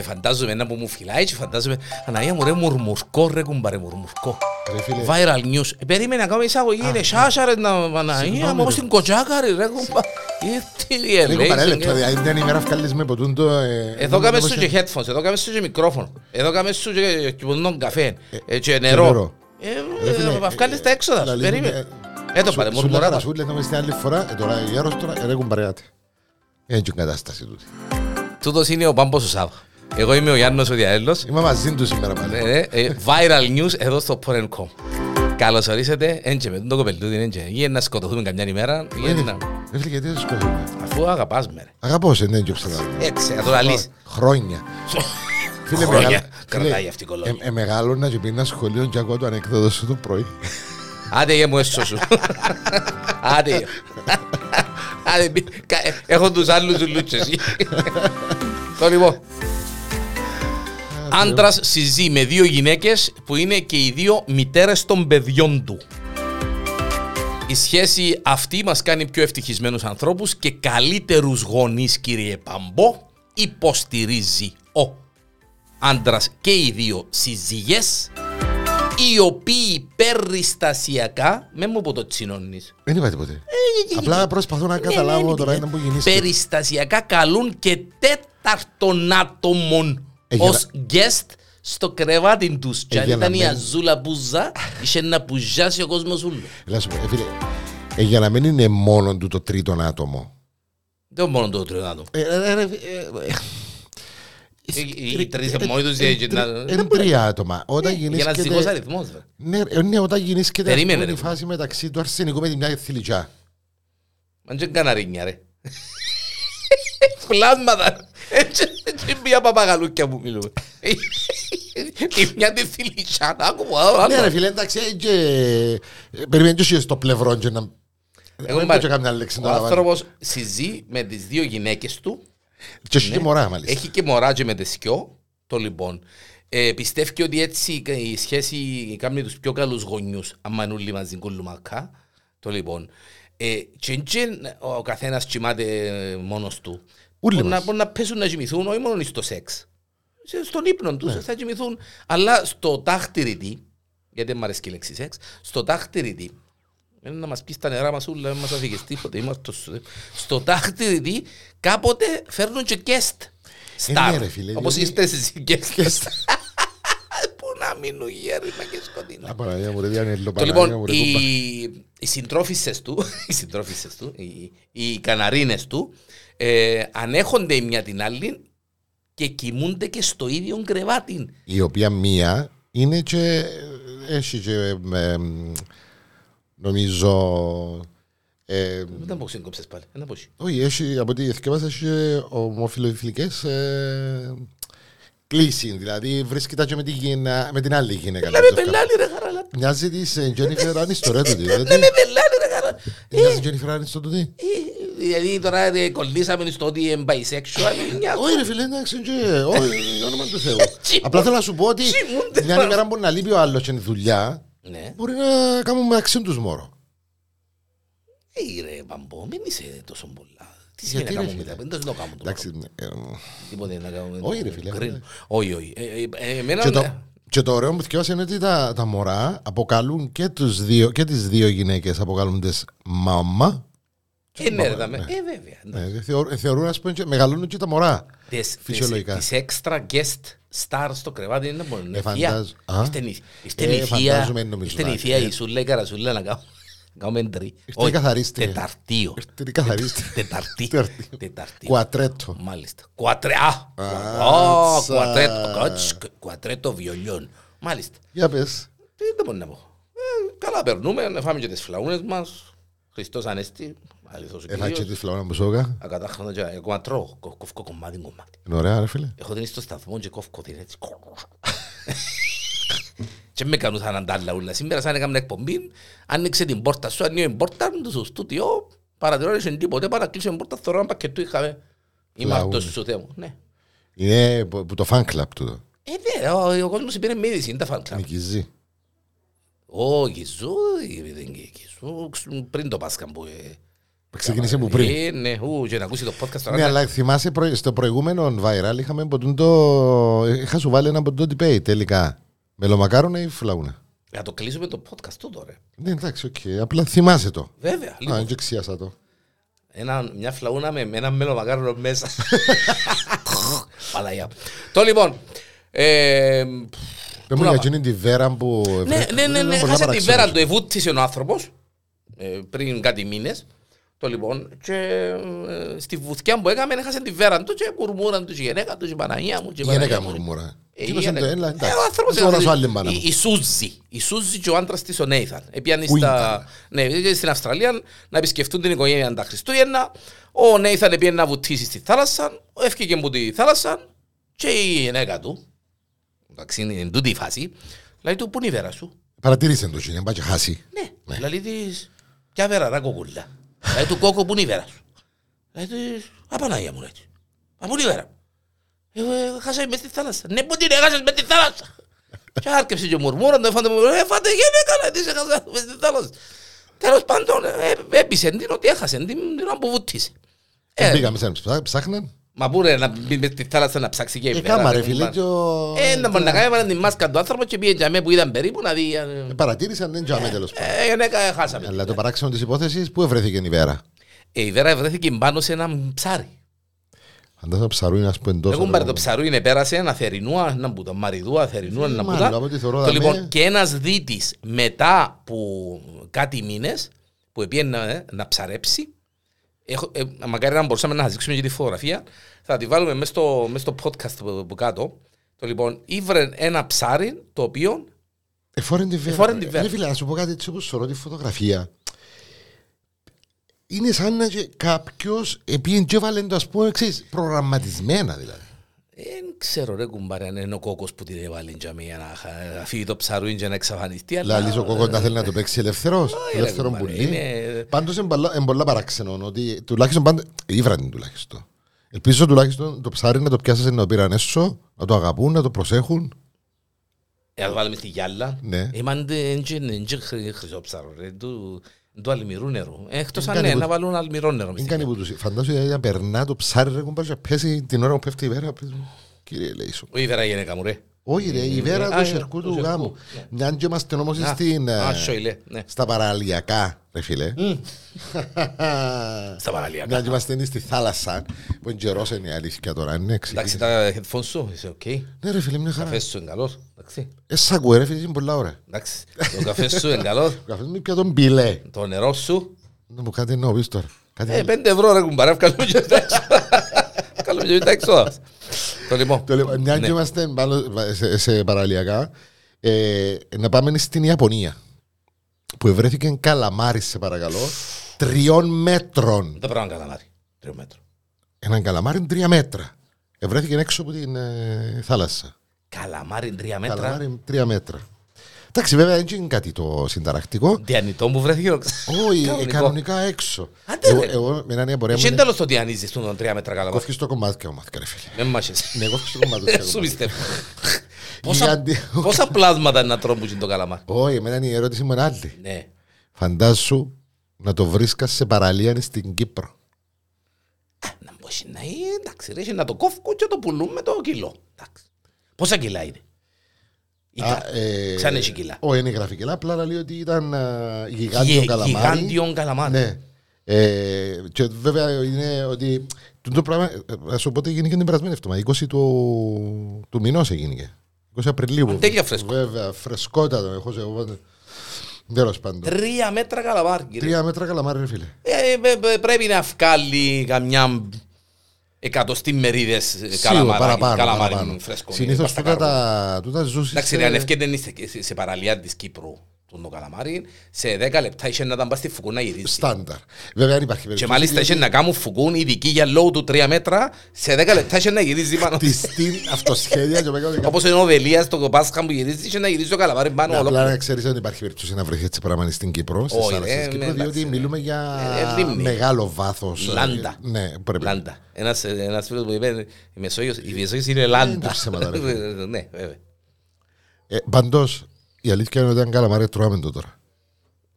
Και φαντάζομαι ένα που μου φυλάει και φαντάζομαι Αναγία μου ρε μουρμουρκό ρε κουμπάρε μουρμουρκό Ρε φίλε, Viral news. Ε, Περίμενε ακόμα εισαγωγή, είναι σάσα ρε να Παναγία Συγγνώμη, μου όπως ρε. την κοτσάκα ρε ρε κουμπά. Ε, Τι λίγο παρέλεπτο, λέει. δηλαδή την ημέρα βγάλεις με ποτούν το... ε, Εδώ δεν κάμε το σου πώς- και headphones, εδώ κάμε σου και μικρόφωνο. Εδώ κάμε σου και και ποτόν καφέ ε, και νερό. νερό. Ρε φίλε, Ε, θα βγάλεις τα έξοδα σου, λαλείς, περίμενε. ε, Ε, το σου- πάρε, σου μουρμουρά λέγα, τα. Σου λέγαμε στην άλλη φορά, ε, τώρα η Ιέρος τώρα, ε, ρε κουμπαρεάτε. Είναι και η κατάσταση τούτη. Τούτος είναι ο Πάμπος ο Σάβα. Εγώ είμαι ο Γιάννος ο Διαέλος. Είμαι μαζί τους σήμερα Ναι, πάλι. ναι, ε, Viral news εδώ στο Porn.com. Καλώς ορίσατε, έντια με τον κοπελούδι, έντια. Ή να σκοτωθούμε καμιά ημέρα, ή Είναι- να... Ρε φίλε, γιατί δεν σου σκοτώνουμε. Αφού αγαπάς με ρε. Αγαπώ σε ναι και ψηλά. Έτσι, θα το λαλείς. Χρόνια. Φίλε, Χρόνια μεγαλ- κρατάει φίλε, αυτή η κολόνια. ε, ε, Μεγάλωνα και πήγαινα σχολείο και ακούω το ανέκδοτο σου το πρωί. Άντε γε μου έσω σου. Άντε γε. Άντε μπει- κα- ε, Έχω τους άλλους ζουλούτσες. Το λοιπόν. Άντρας συζεί με δύο γυναίκες που είναι και οι δύο μητέρες των παιδιών του. Η σχέση αυτή μας κάνει πιο ευτυχισμένους ανθρώπους και καλύτερους γονείς κύριε Παμπό υποστηρίζει ο άντρας και οι δύο σύζυγες οι οποίοι περιστασιακά, με μου που το τσινώνεις, Δεν είπα τίποτε. Απλά προσπαθώ να Ναι, καταλάβω ναι, τώρα ναι. ένα που γεννήσει. περιστασιακά καλούν και τέταρτον άτομον Έγινε- ως guest στο κρεβάτι τους. Και αν Έγινε ήταν η να Αζούλα Μπουζά, είχε να πουζάσει ο κόσμος ούλο. Έλα σου πω, ε, φίλε, ε, για να μην είναι μόνο του το τρίτον άτομο. Δεν μόνο το τρίτο άτομο. Ε, ε, ε, ε, ε, Οι- οι τρεις μόνοι τους, ε, ε, ε, να- ε, δεν Είναι τρία άτομα. Όταν Για να γεννήσκεται... ζυγός αριθμός. ρε. Ναι, ε, ναι, όταν γεννήσκεται Περίμενε, αυτή είναι η ρε. φάση μεταξύ του αρσενικού με τη μια θηλυκιά. Μα δεν καναρίνια ρε. Πλάσματα. Έτσι έτσι μια παπαγαλούκια που μιλούμε. Η μια τη θηλυκιά, να άκουμα. Ναι ρε φίλε, εντάξει, ε, και... ε, Περιμένει και εσύ στο πλευρό και να... Εγώ Δεν πάρε- πω και καμιά λέξη Ο να λαμβάνω. άνθρωπος συζεί με τις δύο γυναίκες του Και έχει και Ναι. μωρά μάλιστα. Έχει και μωρά και με τις δυο. Το λοιπόν. Ε, πιστεύει ότι έτσι η σχέση κάνει τους πιο καλούς γονιούς. Αν είναι όλοι μαζί κολλουμακά. Το λοιπόν. Ε, και και ο καθένας κοιμάται μόνος του. Ούλοι Μπορεί να, μας. μπορεί να πέσουν να κοιμηθούν όχι μόνο στο σεξ. Σε- Στον ύπνο τους Ναι. θα κοιμηθούν. Αλλά στο τάχτηρητή, γιατί δεν μου αρέσει και η λέξη σεξ, στο τάχτηρητή, είναι να μας πεις τα νερά μας ούλα, δεν μας αφήγες τίποτε. Είμαστε στο- στο τάχτηρητή κάποτε φέρνουν και guest Ε, ναι, star. ρε, φίλε, Όπως διότι- είστε εσείς οι guest star. Πού να μείνουν γέρημα και σκοτεινά. Απαραγία μου ρε, Διανέλο, Το Παναγία λοιπόν, μου, ρε, οι, κούμπα. οι συντρόφισσες του, οι συντρόφισσες του, οι, οι καναρίνες του, ε, ανέχονται η μια την άλλη και κοιμούνται και στο ίδιο κρεβάτι. Η οποία μία είναι και... Έχει και... ε, μ, Νομίζω... ε, Δεν τα πω σύγκοψες πάλι, δεν τα πω. Όχι, έχει, από ό,τι θυκεύασα, έχει ομοφιλοφιλικές ε, κλίση. Δηλαδή βρίσκεται και με, τη γυνα, με την άλλη γυναίκα. Λέμε πελάλι ρε χαράλα. Μοιάζει της ε, Jennifer Aniston, ρε τούτη. δηλαδή. Λέμε πελάλι ρε χαράλα. Μοιάζει Jennifer Aniston τούτη. Ε, Δηλαδή τώρα ε, κολλήσαμε στο ότι είναι bisexual. μια- Όχι ρε φίλε, εντάξει, και, όχι, για όνομα του Θεού. Τσι- Απλά θέλω να σου πω ότι Τσιμούνται μια πάρα- ημέρα μπορεί να λείπει ο άλλος και είναι δουλειά, Ναι. μπορεί να κάνουμε μεταξύ τους μόρο. Ε, ρε Παμπό, μην είσαι τόσο πολλά. Τι σημαίνει Γιατί, να ρε, κάνουμε φίλε; μετά, δεν το κάνουμε το Εντάξει, ε, Τίποτε να κάνουμε. Όχι, ρε, φίλε, Γκριν. ναι. Όχι, όχι. Ε, ε, ε, εμένα, Και το, και το ωραίο που θυκεύασα είναι ότι τα, τα μωρά αποκαλούν και, τους δύο, και τις δύο γυναίκες αποκαλούν τις μάμα. Ε, ναι, ρε, τα με- ε, βέβαια. Ναι, θεωρ- θεωρούν ας πούμε και μεγαλώνουν και τα μωρά. Τις, Φυσιολογικά. τις, τις έξτρα guest stars στο κρεβάτι είναι μόνο. Είναι Ε, θεία. φαντάζ- α; Ήρθε η- Ήρθε Ε, η θεία, φαντάζομαι, νομίζω, ήρθε η να- θεία ε. η Σούλα, η Καρασούλα να κάνουμε. Κάνουμε τρί. Ήρθε η καθαρίστρια. Τεταρτίο. Ήρθε η καθαρίστρια. Τεταρτί. Τεταρτίο. Τεταρτίο. Κουατρέτο. Μάλιστα. Κουατρέ. Α, Α, Ω, τσα. κουατρέτο. κάτς, Κουατρέτο βιολιόν. Μάλιστα. Για πες. Τι δεν μπορώ να πω. Ε, Καλά περνούμε, να φάμε και τις φλαούνες μας. Χριστός Ανέστη, αληθώς ο Έφαγε και Κύριος. τη φλόγα που σώκα. Ακατάχανα και ακόμα τρώω, κο- κόφκω κομμάτι κομμάτι. Είναι ωραία ρε φίλε. Έχω την στο σταθμό και κόφκω την έτσι. Και με κάνουν σαν αντάλλα ούλα. Σήμερα σαν έκαμε εκπομπή, άνοιξε την πόρτα σου, ανοίγει την πόρτα του στο στούτιο, παρατηρώ δεν τίποτε, παρακλείσω την πόρτα, θωρώ ένα πακετού είχαμε. Είμαι Φλαούνες. αυτός σου Θεού. Ναι. Είναι που που το fan club του. Ε, ναι, ο, ο κόσμος πήρε με είδηση, είναι τα φαν κλαμπ. Νικηζή. Ω, Κιζού, δεν Κιζού, πριν το Πάσχα που ε, Ξεκίνησε που πριν. Ε, ναι, ου, και να ακούσει το podcast τώρα. Ναι, αλλά θυμάσαι προ- στο προηγούμενο viral είχαμε από τον το. Είχα σου βάλει ένα από τον debate τελικά. Μελομακάρονα ή φλαούνα. Να το κλείσουμε το podcast τούτο, ρε. Ναι, εντάξει, οκ. Απλά θυμάσαι το. Βέβαια. Α, Λοιπόν, δεν ξιάσαμε το. ένα, μια φλαούνα με, με ένα μελομακάρονο μέσα. Παλαγιά. Το λοιπόν. Ε, Δεν μου να για πάω. εκείνη τη βέρα που. ναι, ναι, ναι, ναι, Πολλά χάσε τη παράξενος. βέρα του, εβούτησε ο άνθρωπος πριν κάτι μήνες. Το λοιπόν, και ε, στη βουθιά που έκαμε, έχασε τη βέρα του και μουρμούραν του η γυναίκα του, η Παναγία μου. και Η Παναγία γυναίκα μου. μουρμούρα. Ε, Εκείνος η είναι το γυναίκα. έλα, Ε, εντάξει. ο άνθρωπος Δεν μπορώ να σου είναι- άλλη μπάνα η- μου. Η Σούζη. Η Σούζη και ο άντρας της ο Νέιθαν. Επιάνει Πού στα... Ναι, πήγε στην Αυστραλία να επισκεφτούν την οικογένεια τα Χριστούγεννα. Ο Νέιθαν πήγε να βουτήσει στη θάλασσα. Έφυγε από τη θάλασσα και η γυναίκα του, εντάξει είναι τούτη η φάση, λέει του πού είναι η βέρα σου; Παρατήρησε το γίνει, πάει και χάσει. Ναι, λέει της, ποια βέρα ρε κοκούλα. Λέει του κόκο πού είναι η βέρα σου. Λέει της, απανάγια μου λέει. της. «Α, πού είναι η βέρα μου. Ε, ε, χάσα μες στη θάλασσα. Ναι, πού την έχασες μες στη θάλασσα. Και άρκεψε και μουρμούραν, το φάντε μου, ε, φάτε γυναίκα, λέει, της έχασα μες στη θάλασσα. Τέλος πάντων, ε, έπεισε την ότι έχασε την την ώρα που βουτήσε. Ε, Πήγαμε σαν ψά- ψάχναν. Μα πού ρε να μπει μες στη θάλασσα να ψάξει και η Ε, βέρα, κάμα ρε, ρε φίλε. κουμπάρ. και ο- Ε, να μπορεί να κάνει έβαλε την μάσκα του άνθρωπο και πήγε για μέ που ήταν περίπου να δει. ε, Ε, Παρατήρησαν, δεν τζάμε τέλος πάντων. Ε, γυναίκα, ε, χάσαμε. Αλλά το παράξενο της υπόθεσης, πού ευρέθηκε η βέρα. Ε, η Βέρα βρέθηκε πάνω σε ένα ψάρι. Φαντάζομαι ψαρού είναι ας πούμε τόσο. Έχουν πάρει το ψαρού, είναι πέρασε ένα θερινού, ένα που το μαριδού, αθερινού, ένα που μάλλον, τα. από ό,τι θεωρώ, Το δαμέ. λοιπόν, και ένας δίτης μετά από κάτι μήνες που πήγαινε να, να ψαρέψει, έχω, ε, μακάρι να μπορούσαμε να σας δείξουμε και τη φωτογραφία, θα τη βάλουμε μέσα στο, μες στο podcast που, που κάτω. Το λοιπόν, ήβρε ένα ψάρι το οποίο Εφόρεν τη βέρα. Εφόρεν τη βέρα. Ρε φίλε, να σου πω κάτι έτσι όπως σωρώ τη φωτογραφία. Είναι σαν να και κάποιος επίεν και έβαλε το ας πούμε ξέρεις, προγραμματισμένα δηλαδή. Δεν ξέρω ρε κουμπάρε αν είναι ο κόκκος που την έβαλε για μία να χα- να φύγει το ψαρούιν και να εξαφανιστεί. αλλά- Λαλής ο κόκκος να θέλει να το παίξει ελευθερός, Όχι, ρε, ελεύθερο κουμπάρε, πουλί. είναι- Πάντως είναι πολλά- είναι πολλά παράξενο ότι τουλάχιστον πάντα, ήβραν την τουλάχιστον. Ελπίζω τουλάχιστον το ψάρι να το πιάσουν να το πήραν έσω, να το αγαπούν, να το προσέχουν. Ε, να βάλουμε στη γυάλα. Ναι. Είμαστε εντζε χρυσό ψάρο, ρε. Του του αλμυρού νερού. Εκτός Δεν αν κάνει ναι, που- να βάλουν αλμυρό νερό. μες Δεν στη κάνει γυάλα. που τους... Φαντάσου γιατί να περνά το ψάρι ρε κουμπάρ και να πέσει την ώρα που πέφτει η βέρα. πες μου, Κύριε Λέησο. Όχι βέρα γυναίκα μου, ρε. Όχι ρε, η Ε, βέρα α, του ε, σερκού του του σερκού, γάμου. ναι. Μιαν και είμαστε όμως Α, στην... ε, α, σοηλέ, ναι. Στα παραλιακά, ρε φίλε. Στα παραλιακά. Μιαν και είμαστε στη θάλασσα, που είναι καιρός είναι η αλήθεια τώρα, είναι Εντάξει, εξηγήσει. τα headphones σου, είσαι οκ. Ναι ρε φίλε, μια χαρά. Καφές σου είναι καλός, εντάξει. Ε, σ' ακούω ρε φίλε, είναι πολλά ωραία. Εντάξει, το καφέ σου είναι καλός. Ο καφές μου πια τον μπιλέ. Το νερό σου. Να μου κάτι να πεις τώρα. Κάτι Ε, άλλο. πέντε ευρώ ρε κουμπάρε, βγάλουμε και τα έξοδα. Βγάλουμε και τα έξοδα. Το λοιπόν. Το λέω, Μια Ναι. και είμαστε πάνω σε, σε παραλιακά, ε, να πάμε στην Ιαπωνία. Που ευρέθηκε καλαμάρι, σε παρακαλώ, τριών μέτρων. Δεν πρέπει να καλαμάρι. Τρία μέτρο. Έναν καλαμάρι τρία μέτρα. Ευρέθηκε έξω από την ε, θάλασσα. Καλαμάρι τρία μέτρα. Καλαμάρι τρία μέτρα. Εντάξει, βέβαια δεν είναι κάτι το συνταρακτικό. Διανυτό που βρέθηκε. Όχι, ε, Κανονικό. κανονικά έξω. Άντε, Εγώ, ρε. εγώ με έναν απορία μου Έχει είναι τέλος το διανύζεις του τρία μέτρα καλαμάρι. κόφηκες το κομμάτι και κομμάτι, ρε φίλε. Δεν μάχεσαι. Ναι, κόφηκες το κομμάτι. και Σου κομμάτι. πιστεύω. Πόσα- Γιγαντι- Πόσα πλάσματα να τρώμπουν το καλαμάρι; Όχι, εμένα η ερώτηση μου είναι άλλη. Ναι. Φαντάσου να το βρίσκας σε παραλία στην Κύπρο. Να μπορείς να είναι, εντάξει ρε, έχει να το κόφκουν και το πουλούν με το κιλό. Εντάξει. Πόσα κιλά είναι; Ήταν. Α, ε, Σαν έχει κιλά. Όχι, είναι γράφει κιλά, απλά λέει ότι ήταν α, γιγάντιο Γε- καλαμάρι. Γιγάντιον καλαμάρι. Ναι. Ε, και βέβαια είναι ότι το, το πράγμα, ε, να σου πω ότι έγινε και την περασμένη εβδομάδα, 20 του, του μηνός έγινε. 20 Απριλίου. Τέλεια φρέσκο. Βέβαια, φρεσκότατο. Έχω σε εγώ. Τέλος πάντων. Τρία μέτρα καλαμάρι. κύριε. Τρία μέτρα καλαμάρι, ρε φίλε. Ε, ε, ε, πρέπει να βγάλει καμιά εκατοστή μερίδες ε, Σίγουρα, καλαμάρι, παραπάνω. καλαμάρι παραπάνω. φρέσκο. Συνήθως Πας στα τούτα κάρβουνα. τα, τούτα ζούσεις... Εντάξει, ε, ρε, αν ευκαιρία σε, σε παραλία της Κύπρου του το καλαμάρι, σε 10 λεπτά είχε να τα πας στη φουκού να γυρίσει. Στάνταρ. Βέβαια δεν υπάρχει Και περίπτωση. μάλιστα είχε να κάνουν φουκούν ειδικοί για λόγου του 3 μέτρα, σε 10 λεπτά είχε να γυρίζει πάνω. Τη στην αυτοσχέδια και μέγα Όπως είναι ο Βελίας στο Πάσχα που γυρίζει, είχε να γυρίζει το καλαμάρι πάνω Απλά ολόκληρο. να ξέρεις ότι υπάρχει περίπτωση να βρεθεί έτσι πράγμα στην Κύπρο, στις Όχι, θάλασσες ρε, της ναι, Κύπρου, διότι εντάξει, μιλούμε για Ε, ε, λίμνη. μεγάλο βάθος. ε, Λάντα. Ναι, πρέπει. Λάντα. Ένας, ένας φίλος μου είπε, η Μεσόγειος, η Μεσόγειος είναι είναι λάντα. τα ψέματα, ρε. Ναι, βέβαια. Ε, Παντός, η αλήθεια είναι ότι αν καλαμάρι τρώμε το τώρα.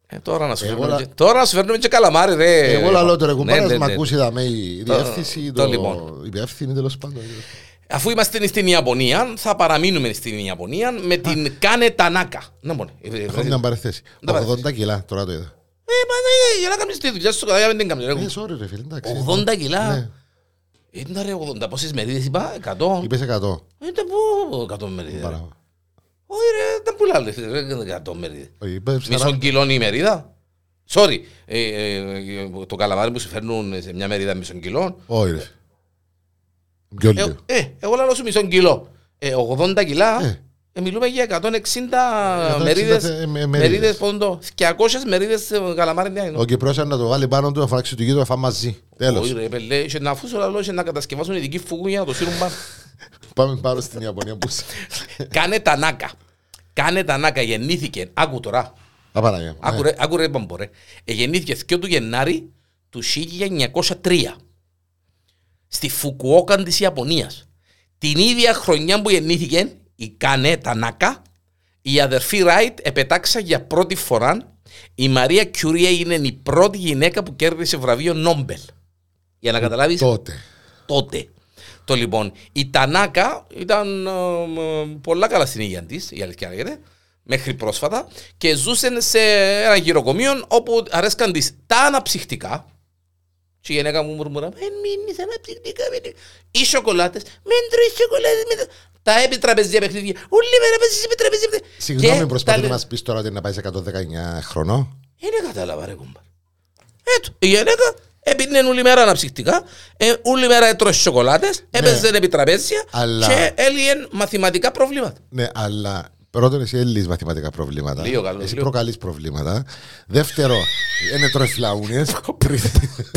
Ε, τώρα να σου Εγώ φέρνουμε λα- και- τώρα να σου φέρνουμε και καλαμάρι, ρε. Εγώ λαλό τώρα Ναι, κουμπάρας ναι, μ' ναι. ακούσει δάμε η Το- διεύθυνση, το το λοιπόν. η υπεύθυνη τέλος πάντων. Αφού είμαστε στην Ιαπωνία, θα παραμείνουμε στην Ιαπωνία με την Κάνε Τανάκα. Να μπορεί. Ε, ε, Έχω ε, μια παρεθέση. Να παρεθέσεις. 80 κιλά, τώρα το είδα. μα, ναι, για να κάνεις τη δουλειά σου, καλά, δεν την κάνεις, ρε. Ε, sorry ρε φίλε, εντάξει. 80 κιλά; Ναι. Ήταν ρε 80, πόσες μερίδες είπα, 100. Είπες 100. Ήταν πού 100 μερίδες. ρε. Παρά. Όχι ρε, δεν πουλά ρε, 100 μερίδες. Όχι, είπες Μισό 40. κιλό η μερίδα. Sorry, ε, ε, το καλαμάρι που σου φέρνουν σε μια μερίδα μισό κιλό. Όχι ρε. Πιο Ε, λίγο. ε, εγώ λέω σου μισό κιλό. Ε, 80 κιλά. Ε. Ε, μιλούμε για 160 160 μερίδες, θε- με- μερίδες. μερίδες, πόντο, 200 μερίδες ε, καλαμάρι τι είναι. Ο Κυπρός αν να το βάλει πάνω του, να φράξει του γύρω, να φάμε μαζί. Τέλος. Όχι ρε πελέ, είχε να αφούσω λαλό, είχε να κατασκευάσουν ειδική φούγου για να το σύρουν πάνω. Πάμε πάνω στην Ιαπωνία που είσαι. Κάνε τα νάκα. Κάνε τα νάκα, γεννήθηκε, άκου τώρα, Απαναγία. άκου ρε, άκου ρε μπαμπο, ρε. Ε, γεννήθηκε 2 του Γενάρη του 1903 στη Φουκουόκαν της Ιαπωνίας. Την ίδια χρονιά που γεννήθηκε η Κάνε Τανάκα, η αδερφή Ράιτ επετάξα για πρώτη φορά. Η Μαρία Κιουρία είναι η πρώτη γυναίκα που κέρδισε βραβείο Νόμπελ. Για να καταλάβεις Τότε. τότε. Το λοιπόν, η Τανάκα ήταν ε, ε, πολλά καλά στην υγεία τη, η αλήθεια λέγεται, μέχρι πρόσφατα και ζούσε σε ένα γυροκομείο όπου αρέσκαν της τα αναψυχτικά. Και η γυναίκα μου μουρμουρά, Μεν μείνεις αναψυχτικά, μεν Οι σοκολάτες, μεν τρώεις σοκολάτες, μεν... Τα επιτραπεζία παιχνίδια, όλη μέρα παίζεις επιτραπεζία παιχνίδια. Συγγνώμη, Και προσπαθεί τα να λέ- μας πεις τώρα ότι είναι να πάει σε 119 χρονών. είναι κατάλαβα ρε κουμπάρ. Έτω, η γυναίκα έπινε όλη μέρα αναψυχτικά, ε, όλη μέρα έτρωες σοκολάτες, έπαιζε επί τραπέζια Ναι. Αλλά- και έλυε μαθηματικά προβλήματα. Ναι, αλλά πρώτον εσύ έλυεις μαθηματικά προβλήματα. Λίγο καλό, Εσύ λίγο. προκαλείς προβλήματα. Δεύτερο, είναι τροεφλαούνιες.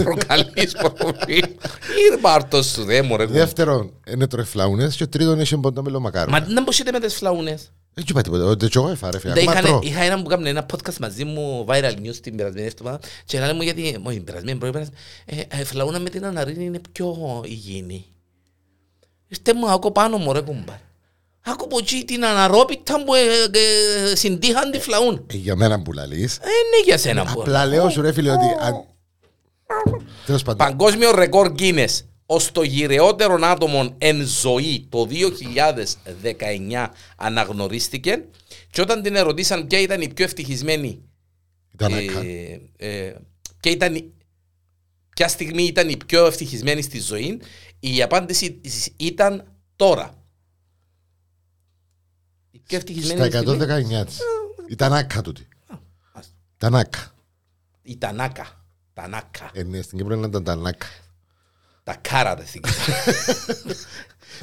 Προκαλείς προβλήματα. Ήρ Μάρτος σου, δε μωρέ. κουμπάρ. Δεύτερον, είναι τροεφλαούνες. Και τρίτον, έχει ποντό μελομακάρο. Μα δεν μπορείτε με τις φλαούνες. Δεν είπα τίποτα. Δεν τσόγω έφαρε. φίλε. Δεν Ακόμα είχαν- τρώω. Είχα έναν που έκανε ένα podcast μαζί μου, viral news την περασμένη εβδομάδα και λέει μου γιατί, όχι την περασμένη, προηγούμενη, ε, ε, φλαούνα με την αναρρύνη είναι πιο υγιεινή. Είστε μου άκου πάνω μου ρε κουμπάρ. Άκου από εκεί την αναρρόπιτα που ε, ε, συντύχαν τη φλαούνα. Ε, Για μένα που λαλείς. Ε, είναι για σένα που. Απλά λέω σου ρε φίλε ότι... αν- Τέλος πάντων. Παγκόσμιο ρεκόρ Guinness ως το γυρεότερο άτομο εν ζωή το 2019 αναγνωρίστηκε και όταν την ερωτήσαν ποια ήταν η πιο ευτυχισμένη Ήταν ε, άκα. ε, ποια, ήταν, η- ποια στιγμή ήταν η πιο ευτυχισμένη στη ζωή η απάντηση ήταν τώρα. Η πιο ευτυχισμένη Στα στιγμή 119 της. Ήταν άκα τούτη. ας- Ήταν άκα. η Τανάκα. Τανάκα. Ε, ναι, στην Κύπρο ήταν τα άκα. Τα κάρατα στην Κύπρο.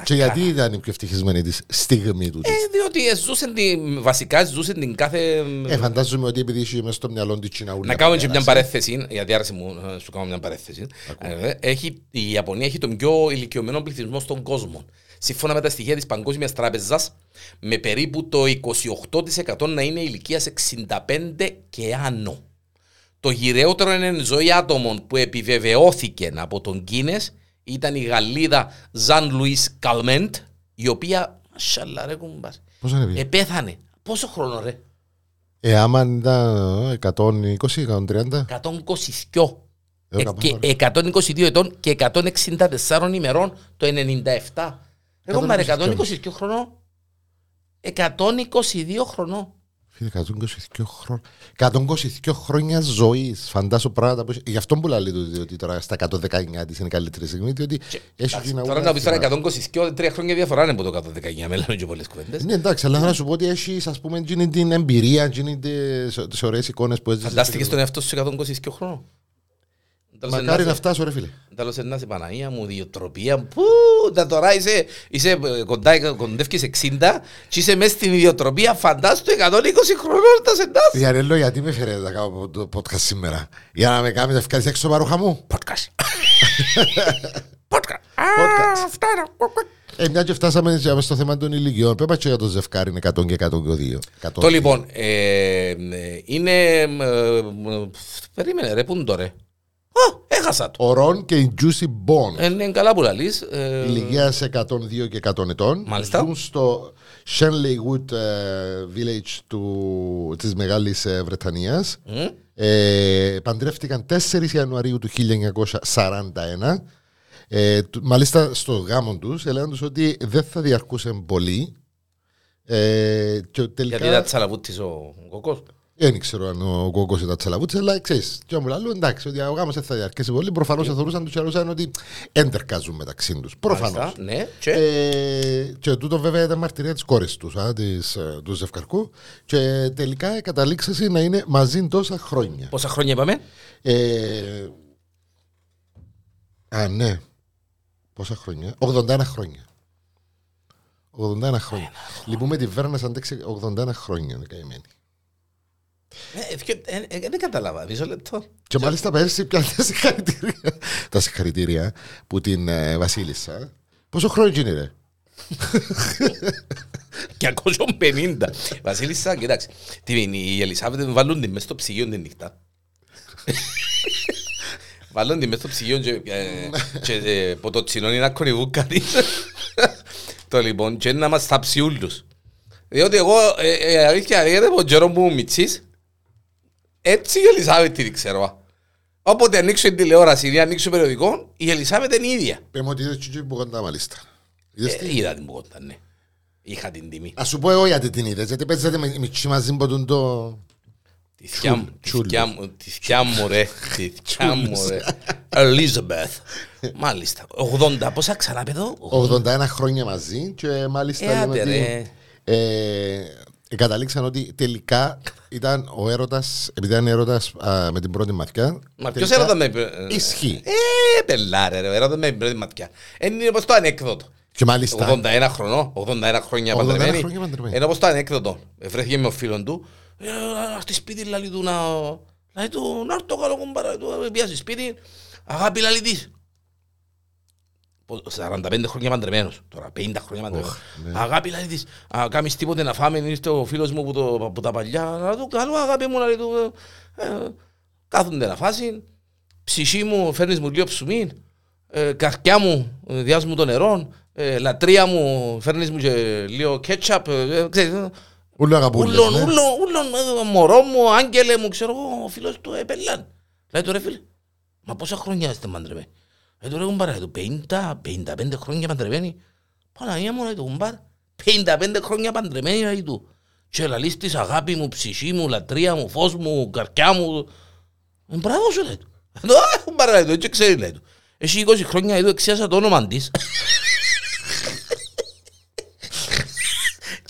Και γιατί ήταν η πιο ευτυχισμένη της στιγμή του. Ε, διότι ζούσε την, βασικά ζούσε την κάθε... Ε, φαντάζομαι ότι επειδή είχε μέσα στο μυαλό του Τσιναούλα. να κάνω και μια παρέθεση, γιατί άρεσε μου να σου κάνω μια παρέθεση. Ε, Έχει, η Ιαπωνία έχει τον πιο ηλικιωμένο πληθυσμό στον κόσμο. Σύμφωνα με τα στοιχεία της Παγκόσμιας Τράπεζας, με περίπου το 28% να είναι ηλικίας 65 και άνω. Το γυραιότερο είναι ζωή άτομων που επιβεβαιώθηκε από τον Κίνες ήταν η Γαλλίδα Ζαν Λουίς Καλμέντ, η οποία, μασάλα ρε κουμπάρ, Πώς είναι πει. επέθανε. Πόσο χρόνο ρε, Ε, άμα ήταν 120-130. 122. Ε, Ε, κάπου και τώρα. 122 ετών και 164 ημερών το 97. Ρε κουμπάρ, 122 χρονών. 122 χρονών. Φίλε, 122 χρόνια. 122 χρόνια ζωής. Φαντάσου πράγματα που. έχει- Γι' αυτό που λέει το διότι τώρα στα 119 της είναι η καλύτερη στιγμή. Διότι έχει Εντάξει, την Τώρα να πεις τώρα 122, τρία χρόνια διαφορά είναι από το 119, με λένε και πολλές κουβέντες. Ναι, εντάξει, αλλά θα σου πω ότι έχεις ας πούμε εκείνη την εμπειρία, εκείνη τι ωραίες εικόνες που έζησες. Φαντάστηκες τον εαυτό σου 122 χρονών. Τέλος Μακάρι ενάς- να φτάσω, ρε φίλε. Τέλος να είσαι Παναγία μου, ιδιοτροπία μου. Πού, τα τώρα είσαι, είσαι ε, κοντά, κοντεύκεις 60 και είσαι μέσα στην ιδιοτροπία, φαντάσου 120 χρονών τα σεντάς. Διαρέλο, γιατί με φέρετε να κάνω το podcast σήμερα; Για να με κάνετε ευκαιρία έξω παρούχα μου; Podcast. Podcast. Podcast. Α, φτάνω. Ε, μια και φτάσαμε σε- στο θέμα των ηλικιών. Πέπα και για το ζευκάρι είναι 100 και 102. Το λοιπόν, ε, ε, είναι. ε, ε, Περίμενε, ρε, πού είναι τώρα. Α, έχασα το. Ο Ρον και η Juicy Bone. Ε, Είναι καλά που λαλείς. ε, Ηλικία 102 και 100 ετών. Μάλιστα. Ζουν στο Shenley Wood ε, Village του, της Μεγάλης ε, Βρετανίας. μ, Ε, παντρεύτηκαν 4 Ιανουαρίου του 1941. Ε, του- μάλιστα στο γάμο τους έλεγαν τους ότι δεν θα διαρκούσε πολύ. Ε, και τελικά, Γιατί ήταν τσαλαβούτης ο κοκός. Δεν ξέρω αν ο κόκκος ήταν τσαλαβούτης, αλλά ξέρεις, και μου λέω εντάξει, ότι ο γάμος δεν θα διαρκέσει πολύ. Προφανώς θα θεωρούσαν τους και άλλους ότι έντερκαζουν μεταξύ τους. Προφανώς. Μάλιστα, Ναι, και; Ε, και τούτο βέβαια ήταν μαρτυρία της κόρης τους, α, της, ε, του Ζευκαρκού. Και τελικά καταλήξασε να είναι μαζί τόσα χρόνια. Πόσα χρόνια είπαμε; Ε, α, ναι. Πόσα χρόνια; 81 χρόνια. 81 χρόνια. Λοιπόν, με τη Βέρνα αντέξει 81 χρόνια είναι καημένη. Ε, και- ε, ε, Δεν κατάλαβα, μισό λεπτό. Και μάλιστα πέρσι πια τα συγχαρητήρια. τα συγχαρητήρια που την ε, Βασίλισσα. Πόσο χρόνο είναι, ρε; Και 250. Βασίλισσα, κοιτάξτε. Τι είναι, η Ελισάβετ βάλουν την μέσα στο ψυγείο την νύχτα. Βάλουν την μέσα στο ψυγείο και, ε, και ε, που το τσινόνι να κονιβούν κάτι. Το λοιπόν, και να μας θάψει ούλους. Διότι εγώ, ε, ε, αλήθεια, λέγεται από τον καιρό που ήμουν μητσής, έτσι η Ελισάβετ την ξέρω. Όποτε ανοίξω την τηλεόραση ή ανοίξω περιοδικό, η Ελισάβετ είναι η ίδια. Πέμε ότι είδες τσιτσί που κοντά μάλιστα. Είδες τι; Ε, είδα την που κοντά, ναι. Είχα την τιμή. Α σου πω εγώ γιατί την είδες, γιατί παίζατε με μητσί μαζί με τον το... Τη θιά μου, τη Τσούλος. θιά μου, τη θιά μου ρε, τη θιά μου ρε. Elizabeth. Μάλιστα. 80, πόσα ξανά παιδό; 81 χρόνια μαζί και μάλιστα Ε, λέμε άντε, ότι ρε. ε, καταλήξαν ότι τελικά ήταν ο έρωτας, επειδή ήταν έρωτας α, με την πρώτη μαθιά. Μα ποιος τελικά έρωτας με... ε, Ισχύει. Ε, πελάρε ρε, έρωτας με την πρώτη ματιά. Είναι όπως το ανέκδοτο. Και μάλιστα 81 χρονών, 81 χρόνια 81 παντρεμένη. χρόνια παντρεμένη. Είναι όπως το ανέκδοτο. Βρέθηκε με ο φίλον του. Ε, να έρθει σπίτι, λαλή του να... Λαλή του, να έρθω καλό κουμπάρα, του πιάσει σπίτι. Αγάπη λαλή της. Πο- 45 χρόνια παντρεμένος, τώρα 50 χρόνια παντρεμένος. ναι. Αγάπη λαλή της, α, κάνεις τίποτε να φάμε, ήρθε ο φίλος μου που, το, που τα παλιά, να του καλό αγάπη μου λαλή του. Ε, ε, κάθονται να φάσει, ψυχή μου φέρνεις μου λίγο ψουμί, ε, καρκιά μου ε, διάς μου το νερό, ε, λατρεία μου φέρνεις μου και λίγο κέτσαπ, ε, ε, ξέρεις, ε, Ούλο αγαπούλες. Ούλον, ναι. ούλον, ούλον, ε, μωρό μου, άγγελε μου, ξέρω εγώ, ο φίλος του επελάν. Λέει του ρε φίλε, μα πόσα χρόνια είστε παντρεμένοι. Λέει του ρε κουμπάρα, λέει του 50, 55 χρόνια παντρεμένοι. Παναγία μου, λέει του κουμπάρα, 55 χρόνια παντρεμένοι, λέει του. Και λαλείς της αγάπη μου, ψυχή μου, λατρεία μου, φως μου, καρκιά μου. Ε, Μπράβο σου, λέει του. Ε, το, «Α, κουμπάρα, λέει του, έτσι ξέρει, λέει του. Έχει 20 χρόνια, λέει του, εξίασα το όνομα της.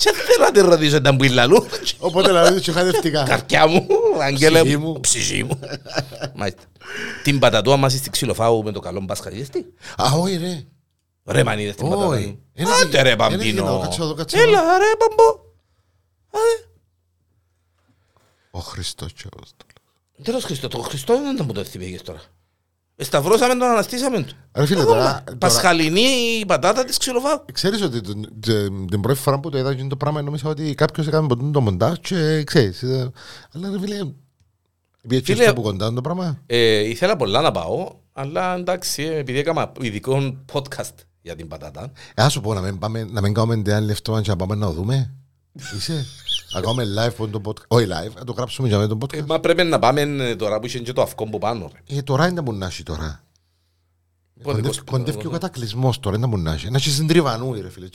Και θέλω να τη ρωτήσω τα που λαλού. Οπότε δηλαδή και χαδευτικά. Καρκιά μου, αγγέλε Ψυχή μου, μου. ψυχή μου. Μάλιστα. Την πατατούα μας στη ξυλοφάου με το καλό μπάσκα, είδες τι; Α, όχι ρε. Ρε μαν είδες την Όχι. πατατούα. Είναι Άντε δι- ρε είναι Παμπίνο. δυνατό. Κάτσε εδώ, κάτσε εδώ. Έλα ρε Παμπό. Άντε. Ο Χριστός και ο Τέλος Χριστό, το Χριστό δεν ήταν που το θυμήθηκες τώρα. Σταυρώσαμε τον, αναστήσαμε τον. Ρε φίλε, Ακόμα. τώρα- τώρα- Πασχαλινή η πατάτα της ξυλοφάου. Ξέρεις ότι τον- τε- την πρώτη φορά που το είδα εκείνο το πράγμα νόμιζα ότι κάποιος έκανε ποτέ το μοντάζ και ξέρεις. ε, Αλλά ρε φίλε, επειδή έτσι Φίλε- ήρθε από κοντά το πράγμα. Ε, ήθελα πολλά να πάω, αλλά εντάξει, ε, επειδή έκανα ειδικό podcast για την πατάτα. Ε, Ας σου πω να μην, πάμε, να μην κάνουμε την άλλη λεφτό και να πάμε να το δούμε. Είσαι. Να κάνουμε live που είναι το podcast. Όχι live, να το γράψουμε για μένα το Ε, podcast. μα πρέπει να πάμε ε, τώρα που είχε και το αυκό που πάνω. Ρε. Ε, τώρα είναι τα μουνάσι τώρα. Πότε, Κοντεύει- πώς- Κοντεύει ο κατακλυσμός τώρα, είναι τα μουνάσι. Να έχει συντριβανούι ρε φίλε.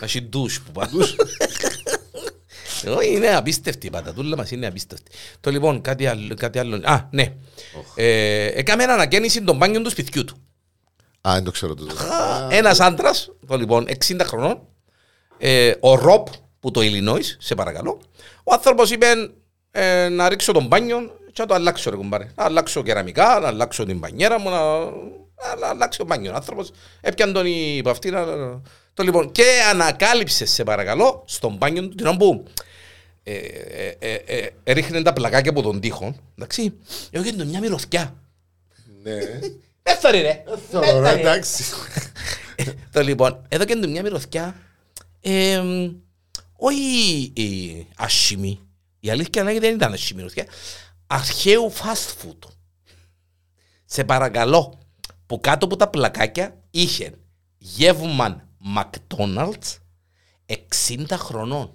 Να έχει ντους που πάνω. Όχι, είναι απίστευτη η πατατούλα μας, είναι απίστευτη. Το λοιπόν, κάτι άλλο. Κάτι άλλο. Α, ναι. Ε, έκαμε ανακαίνιση των μπάνιων του σπιτιού του. Α, δεν το ξέρω το. Ένας άντρας, το λοιπόν, 60 χρονών, ε, ο Ροπ που το Illinois, σε παρακαλώ. Ο άνθρωπος είπε ε, να ρίξω τον μπάνιο και να το αλλάξω, ρε κουμπάρε. Να αλλάξω κεραμικά, να αλλάξω την μπανιέρα μου, να, να αλλάξω μπάνιο. Ο άνθρωπος έπιαν τον υπό αυτή. Να, το λοιπόν, και ανακάλυψε, σε παρακαλώ, στον μπάνιο του την ώρα που ε, ε, ε, ε, έριχνε τα πλακάκια από τον τοίχο. Εντάξει, έγινε μια μυρωθιά. Ναι. Έφερε ρε. Θέλω, ρε, εντάξει. Το λοιπόν, εδώ και μια μυρωθιά, ε, όχι ε, άσχημη. Η αλήθεια είναι ότι δεν ήταν άσχημη μυρωθιά. Αρχαίου fast food. σε παρακαλώ, που κάτω από τα πλακάκια είχε γεύμαν McDonald's 60 χρονών.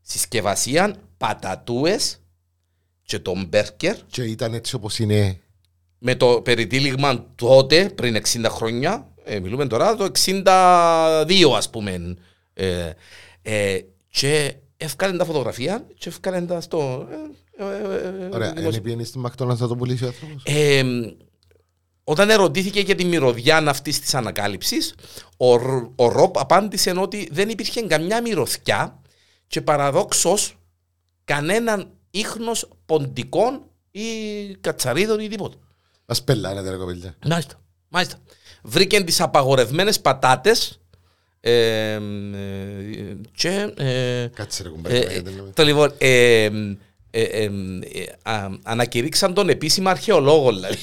Συσκευασία πατατούες και τον μπέρκερ Και ήταν έτσι όπως είναι. με το περιτύλιγμα τότε, πριν 60 χρόνια, ε, μιλούμε τώρα το 62 ας πούμε, ε, ε, και έφκανε τα φωτογραφία και έφκανε τα στο... ε, ε, ε, Ωραία, δημοσιο- δεν πήγαινε στη McDonald's να το πουλήσει ο άνθρωπος. ε, όταν ερωτήθηκε για τη μυρωδιά αυτής της ανακάλυψης, ο, Ρ- ο Ροπ απάντησε ότι δεν υπήρχε καμιά μυρωδιά και παραδόξως κανέναν ίχνος ποντικών ή κατσαρίδων ή τίποτα. Μας πελάνε ρε κοπέλια. Μάλιστα. Μάλιστα. Βρήκαν τις απαγορευμένες πατάτες ε, ε, και ε, Κάτσε ρε κουμπάρε. ε, γιατί λέμε. το λοιπόν ε, ε, ε, ε, α, ανακηρύξαν τον επίσημα αρχαιολόγο δηλαδή.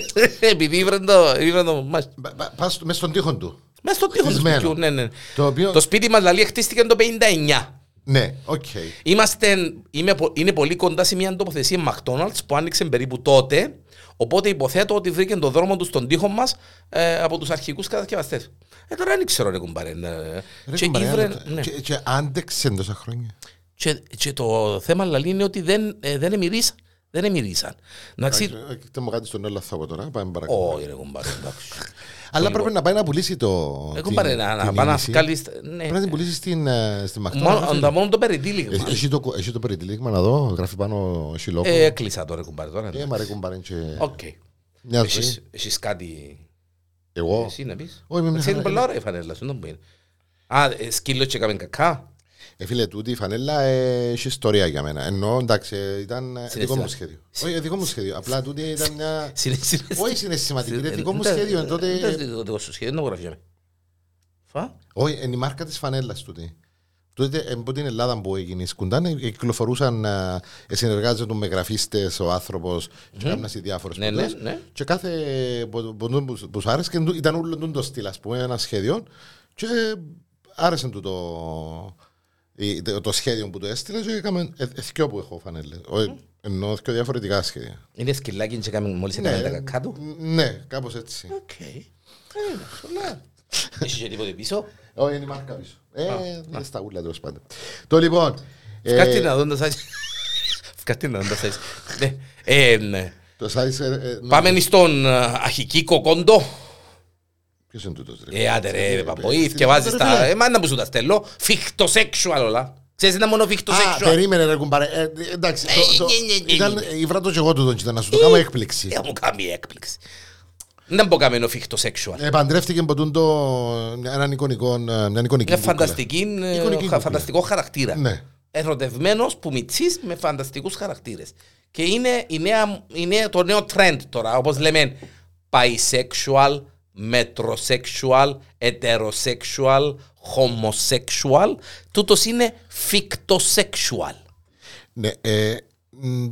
Επειδή ήβραν το, ήβραν το μάλιστα. Πα- πα- Πας στο- μες στον τοίχο του. Μες στο τείχο του Χτισμένο. σπιτιού, ναι, ναι. Το οποίο. Το σπίτι μας δηλαδή χτίστηκε το 59. Ναι, οκ. Είμαστε, είμαι, πο- είναι πολύ κοντά σε μια τοποθεσία McDonald's που άνοιξε περίπου τότε. Οπότε υποθέτω ότι βρήκε τον δρόμο του στον τοίχο μας ε, από τους αρχικούς κατασκευαστές. Ε, τώρα δεν ξέρω, ρε κουμπάρε. ναι. Ρε Και, κουμπάρε, ήβρε- άντε- ναι. και- Και άντεξε τόσα χρόνια. και, και το θέμα λαλή είναι ότι δεν, ε, δεν εμμυρίσαν. Δεν εμμυρίσαν. Εντάξει, Ε, Κοίτα μου κάτι στον άλλο θα πω τώρα. Πάμε παρακάτω. όχι ρε κουμπάρε, εντάξει. Αλλά πρέπει να πάει να πουλήσει το. Ε, την- κουμπάρε, να, να την πάει να είδηση. βγάλεις, ναι. Πρέπει να την πουλήσει στην, ε, στη McDonald's. Μόνο, τα μόνο το Ε, περιτύλιγμα. Έχει το, έχει το περιτυλίγμα να δω, γράφει πάνω έχει λόγο. Ε, έκλεισα τώρα κουμπάρε τώρα. Ε, μα ρε κουμπάρε και Οκ. μια ζωή. Εσείς- Εσείς κάτι... Εγώ. Εσύ να πεις. Όχι, με μια Έτσι είναι χαρά. πολλά ωραία η φανέλα σου, δεν μπορεί. Α, ε, σκύλο και έκαμε κακά. Ε, φίλε, τούτη η φανέλα ε, έχει ιστορία για μένα. Ενώ εντάξει, ε, ήταν ε, δικό μου Συναισθήμα. σχέδιο. Όχι, ε, δικό μου σχέδιο. Απλά τούτη ήταν μια. Συνε- συνε- Όχι συναισθηματική, συνε- ρε, δικό μου δεν- σχέδιο, δεν- τότε- δεν- δεν- το δικό σου σχέδιο, δεν το γράφει για μένα. Φα. Όχι, είναι η μάρκα τη φανέλα τούτη. Τότε ε, από την Ελλάδα που έγινε η σκουντάν, ε, κυκλοφορούσαν, ε, ε, συνεργάζονταν με γραφίστες ο άνθρωπος και έκαναν σε διάφορες Ναι, ναι, ναι. Και κάθε που- που- που που σου άρεσε και ήταν όλο τούτο το στυλ, ας πούμε, ένα σχέδιο. Και άρεσε του το, η- το, το σχέδιο που το έστειλες και έκαμε εθικιό που έχω φανέλε. Ενώ εθικιό διαφορετικά σχέδια. Είναι σκυλάκι και έκαμε μόλις έκαμε τα κακά του. ναι, κάπως έτσι. Οκ. Ε, σωστά. Έχεις και τίποτε πίσω. Όχι, είναι η μάρκα πίσω. Ε, είναι στα ούλα τέλος πάντων. Το λοιπόν. ε, Φκάτι να δω τα size. Φκάτι να δω τα size. Ναι. Ε, ναι. Το size. ε, ε, ναι. Πάμε στον ε, αρχικίκο κόντο. Ποιος είναι τούτος ρε; Ε, άντε ρε, Ε, παπποή, ε, και βάζεις ρε, τα... φίλε. Ε, μάνα που σου τα στέλνω. Φιχτοσέξουαλ όλα. Ξέρεις είναι μόνο Α, φιχτοσέξουαλ. περίμενε ρε κουμπάρε. Ε, εντάξει, Ε, το- το- ναι, ναι, ναι, ήταν- ναι. ήβρα το και εγώ τούτον, ήταν να σου το κάνω έκπληξη. Ε, μου κάνει έκπληξη. Δεν μπορώ να κάνω φιχτοσέξουαλ. Ε, Παντρεύτηκε από τούτο έναν εικονικό, ε, μια εικονική Είναι κούκλα. φανταστική, ε, Εικονική χα- κούκλα. φανταστικό χαρακτήρα. Ναι. Ερωτευμένος που μητσής με φανταστικούς χαρακτήρες. Και είναι, η νέα, η νέα- το νέο trend τώρα, όπως λέμε bisexual, metrosexual, heterosexual, homosexual. Τούτος είναι fictosexual. Ναι, ε, μ,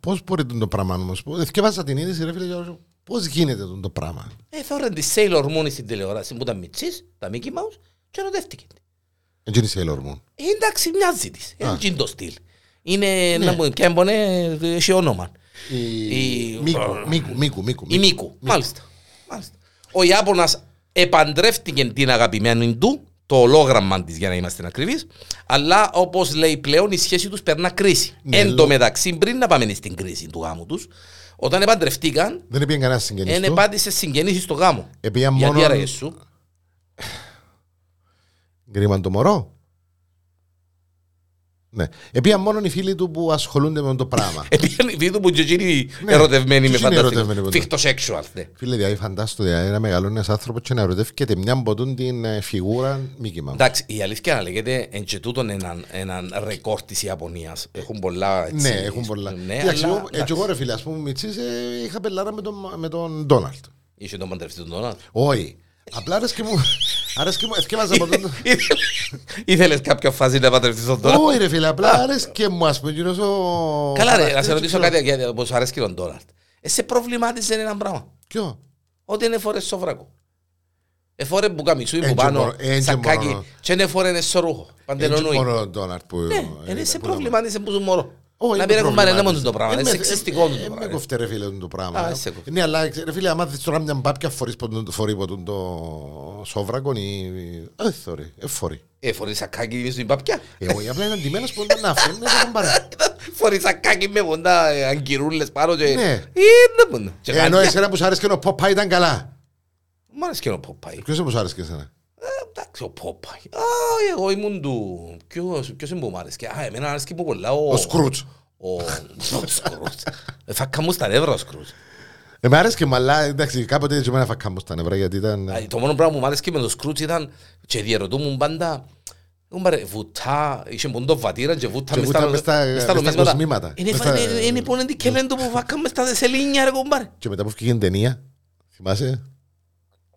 πώς μπορεί το πράγμα όμως. Εθιέβασα την είδηση ρε φίλε, και λέω, πώς γίνεται το πράγμα; Ε, τώρα τη Sailor Moon στην τηλεόραση που ήταν μητσής, τα Mickey Mouse, και ερωτεύτηκε. Έτσι είναι η Sailor Moon. Ε, εντάξει, μοιάζει της. Α. Έτσι είναι το στυλ. Είναι, να μου και έμπονε, έχει όνομα. Η... Η- Μίκου, Μίκου, Μίκου, Μίκου. Η Μίκου. Μάλιστα. Μάλιστα. Ο Ιάπωνας επαντρεύτηκε την αγαπημένη του, το ολόγραμμα της για να είμαστε ακριβείς, αλλά όπως λέει πλέον η σχέση τους περνά κρίση. Ναι, Εν λο- τω μεταξύ, πριν να πάμε στην κρίση του γάμου τους, όταν επαντρευτήκαν, Δεν έπιαν κανένα συγγενής δεν του. επάντησε συγγενείς στο γάμο. Επίαν Γιατί μόνο... άραγε σου. Γκρίμαν το μωρό. Ναι. Επίαν μόνο οι φίλοι του που ασχολούνται με το πράγμα. Επειδή οι φίλοι που και εκείνοι Ναι, ερωτευμένοι με και εκείνοι ερωτευμένοι φανταστικό. με το- Φιχτοσέξουαλ. ναι. Φίλε, δηλαδή φαντάστο, δηλαδή ένα μεγαλώνει ένας άνθρωπος και να ερωτεύκεται μια από τούν την ε, φιγούρα Μίκη Mouse. Εντάξει, η αλήθεια να λέγεται εν και τούτον έναν, έναν ρεκόρ της Ιαπωνίας. Έχουν πολλά έτσι. Ναι, έχουν πολλά. Ναι, Κοίταξε, αλλά, εγώ- έτσι εντάξει, εγώ ρε φίλε, ας πούμε, Μιτσής, ε, είχα πελάρα με τον, με τον Ντόναλτ. Είσαι τον παντρευτή του Ντόναλτ; Όχι. Απλά άρεσε και μου, άρεσε και μου, εθκεύαζα από τον... Ήθελες κάποια φάση να παντρευτείς τον Ντόναλτ. Όχι ρε φίλε, απλά άρεσε και μου, ας πούμε, εκείνος ο... Καλά ρε, να σε χαρακτήρας, ρωτήσω ξέρω. κάτι γιατί όπως σου αρέσει και τον Ντόναλτ. Εσύ προβλημάτιζε ένα πράγμα. Ποιο; Ότι είναι φορές σόβρακο. Εφόρε που καμισούι που Έτσι πάνω, μπορώ- έτσι σακάκι μπορώ. και είναι φορές είναι σωρούχο. Έτσι Παντελονούι. μόνο τον Ντόναλτ που... Ναι, ε, είναι σε που- προβλημάτιζε που σου μωρό. Όχι, Να είναι πει ρε κουμπάρε, είναι μόνο προβλημάτισε. το πράγμα. Ε, Είναι με- σεξιστικό ε, το ε, πράγμα, Με ρε. κοφτέ ρε φίλε το πράγμα. Α, σε κοφτέ. Ναι, αλλά ρε φίλε, άμα δεις τώρα μια μπάπια φορείς ποτέ- φορεί ποτέ το σόβρακο ή... Ε, θωρεί, ε, φορεί. Ε, φορείς σακάκι μες στην παπιά. Ε, όχι, απλά είναι αντιμένος που δεν να φαίνεται το κουμπάρε. Φορείς σακάκι με ποντά ε, αγκυρούλες πάνω και... Ναι. Είναι ποντά. Και Ε, Ενώ γάντια. εσένα που σου άρεσε και ο Πόπα ήταν καλά. Μ' άρεσε και ο Πόπαϊ. Ποιος που σου άρεσε και εσένα; Ε, Εντάξει, ο Πόπαϊ. Α, εγώ ήμουν του... Ποιος ποιος είναι που μου άρεσε. Α, εμένα άρεσε και που πολλά ο... Ο Σκρούτς. Ο ο Σκρούτς. Ε, Φάκα μου στα νεύρα ο Σκρούτς. Ε, μ' άρεσε και μαλά, εντάξει, κάποτε έτσι εμένα φακά μου στα νευρά γιατί ήταν... Α, Το μόνο πράγμα που μου άρεσε και με τον Σκρούτς ήταν και διαρωτούμουν πάντα Κομπάρε, βουτά, είχε ποντό βατήρα και βούτα Και μες βούτα στα- μες στα- μες στα μες στα νομίσματα. κοσμήματα. Είναι Μες φα- στα- είναι- Είναι πόνε τι κελέντο που βάκα μες στα δεσελίνια ρε κομπάρε. Και μετά που βγήκε ταινία, θυμάσαι,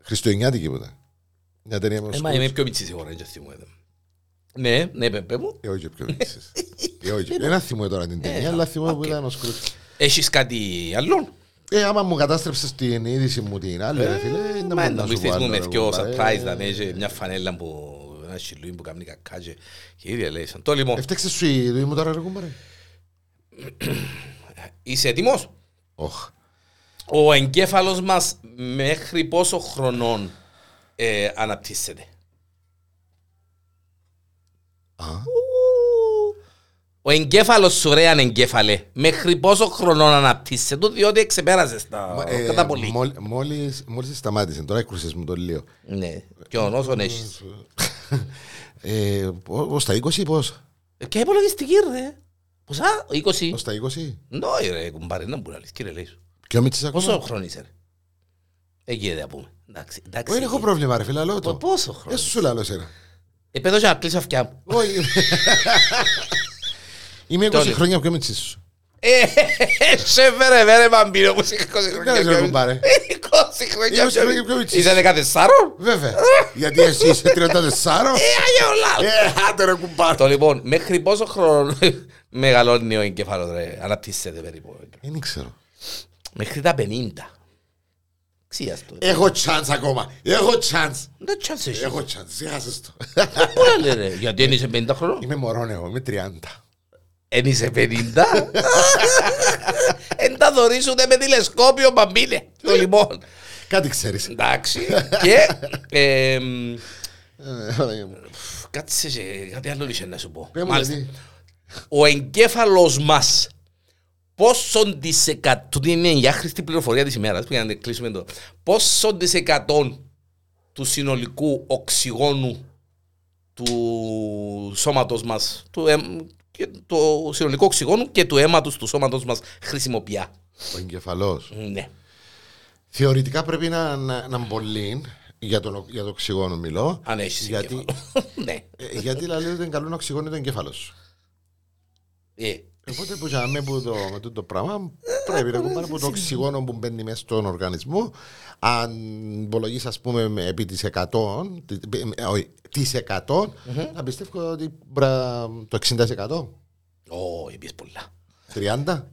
Χριστουγεννιάτικη που ήταν. Μια ταινία με τον Ε, μα Σκρούτς. είμαι πιο μητσής εγώ ρε και θυμούμαι. Ναι, ναι, πε, πε μου. Ε, όχι πιο μίξεις. Ε, όχι. Δεν θυμούμαι τώρα την ταινία, αλλά θυμούμαι που οκ. ήταν ο Σκρούτς. Έχεις κάτι άλλο; Ε, άμα μου κατάστρεψες την είδηση μου την άλλη, ρε φίλε, δεν Μα μπορεί να να μου σου πω στείλεις μου άλλο, με ρε, δυο κουμπάρε. surprise να έχει μια φανέλα που ένα σιλούι που κάνει κακά και και ίδια λέει. Το λοιπόν, Έφταξε σου η δουλειά μου τώρα, ρε κουμπάρε. είσαι έτοιμος; Όχ. Ο εγκέφαλος μας μέχρι πόσο χρονών; Ε, αναπτύσσεται. Α, Ο εγκέφαλος σου ρε ανεγκέφαλε μέχρι πόσο χρονών αναπτύσσεται διότι ξεπέρασες τα ε, κατά πολύ. μόλι- Μόλις μόλις σταμάτησε, τώρα έκρουσες μου το λίγο. Ναι, και ο νόσον έχεις. Ε, Ως τα 20 ή πώς, Ε, Και υπολογιστική ρε. Ποσά, 20. ως τα 20. Ναι ρε κουμπάρε, να μπορεί να λες κύριε λέει σου. Και ο Μίτσης Πόσο ακόμα; χρόνο είσαι ρε; Εκεί δεν πούμε. Εντάξει, εντάξει. Όχι, δεν έχω πρόβλημα ρε φίλε, λέω το. Πο- Πόσο χρόνο; Ε, σου λέω εσένα. Ε, πέτω και να κλείσω αυτιά μου. Όχι. Είμαι 20 Τότε. χρόνια πιο Μίτσης σου. Ε, σε φέρε φέρε μπαμπίνο που είσαι 20 κάνεις, χρόνια. ρε, πιο- κουμπάρε. 20 χρόνια 20 χρόνια πιο πιο- μητσής. Είσαι 14. Βέβαια. Γιατί εσύ είσαι 34. Ε, αγιολά. Ε, άντε ρε κουμπάρε. Το λοιπόν, μέχρι πόσο χρόνο μεγαλώνει ο εγκέφαλος ρε, αναπτύσσεται περίπου. Δεν ξέρω. Μέχρι τα 50. Ξίας το. Έχω chance ακόμα. Έχω chance. Δεν τσάνσε εσύ. Έχω chance. Ζιάσες το. Πού να λέει ρε, γιατί δεν είσαι 50 χρονών; Είμαι μωρόν εγώ. Είμαι 30. Εν είσαι 50. Εν τα δωρείς ούτε με τηλεσκόπιο μπαμπίνε. Το λοιπόν. Κάτι ξέρεις. Εντάξει. Και εμ, Ε, Παναγία μου. κάτσε και κάτι άλλο είχε να σου πω. Πες μου Μάλιστα. γιατί. Ο εγκέφαλος μας πόσον της εκατό, τούτη είναι η άχρηστη πληροφορία της ημέρας, που για να κλείσουμε το, πόσον της εκατό του συνολικού οξυγόνου του σώματος μας, του, αιμ- και το συνολικό οξυγόνου και του αίματος του σώματος μας χρησιμοποιεί. Ο εγκεφαλός. Ναι. Θεωρητικά πρέπει να, να, να μπολεί για, τον, για το οξυγόνο μιλώ. Αν έχεις Γιατί, εγκέφαλο. ναι. ε, γιατί λέει ότι είναι καλό να οξυγόνει το εγκέφαλο σου. Ε, Οπότε που για με, που το, με τούτο το πράγμα πρέπει να κουμπάρει από το οξυγόνο που μπαίνει μέσα στον οργανισμό. Αν υπολογίσεις, ας πούμε, με επί της 100, τι- ε, όχι, τις 100, να πιστεύω ότι μπρα, το 60%, όχι, είπες πολλά. 30,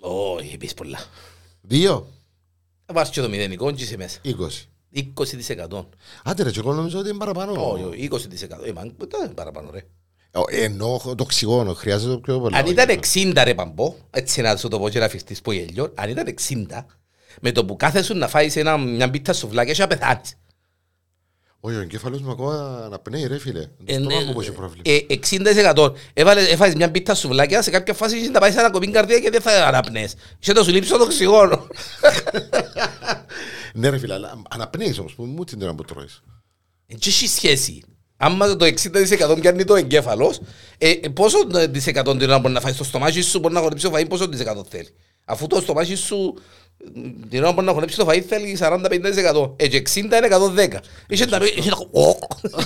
Όχι, είπες πολλά. 2, Θα πάρεις και το μηδενικό και είσαι μέσα. 20. 20%. Άντε ρε, και εγώ νομίζω ότι είναι παραπάνω. Όχι, όχι, 20%. Ε, μα, δεν είναι παραπάνω, ρε. Ε, Ενώ το οξυγόνο χρειάζεται πιο πολύ. Αν ήταν 60 ρε παμπό, έτσι να σου το πω και να φυστείς που γελιό, αν ήταν 60, με το που κάθεσαι να φάεις ένα, μια πίτα σουβλάκια και να πεθάνεις. Όχι, ο εγκέφαλος μου ακόμα αναπνέει ρε φίλε. Το Ε, στόμα ναι, μου που έχει πρόβλημα. ε, 60% έβαλες, έφαγες μια πίτα σουβλάκια, σε κάποια φάση είσαι να πάει σε ένα κοπήν καρδία και δεν θα αναπνέεις. Είσαι να σου λείψει το οξυγόνο. Ναι ρε φίλε, αλλά αναπνέεις όμως που μου την ώρα που τρώεις. Δεν έχει σχέση. Άμα το 60% πιάνει το εγκέφαλος, ε, ε, πόσο της εκατό την ώρα μπορεί να φάει στο στομάχι σου, μπορεί να χορέψει το φαΐ, πόσο της εκατό θέλει. Αφού το στομάχι σου ε, την ώρα μπορεί να χορέψει το φαΐ θέλει 40-50%. Ε, και 60 είναι 110. Είχε να πει, είχε να πω,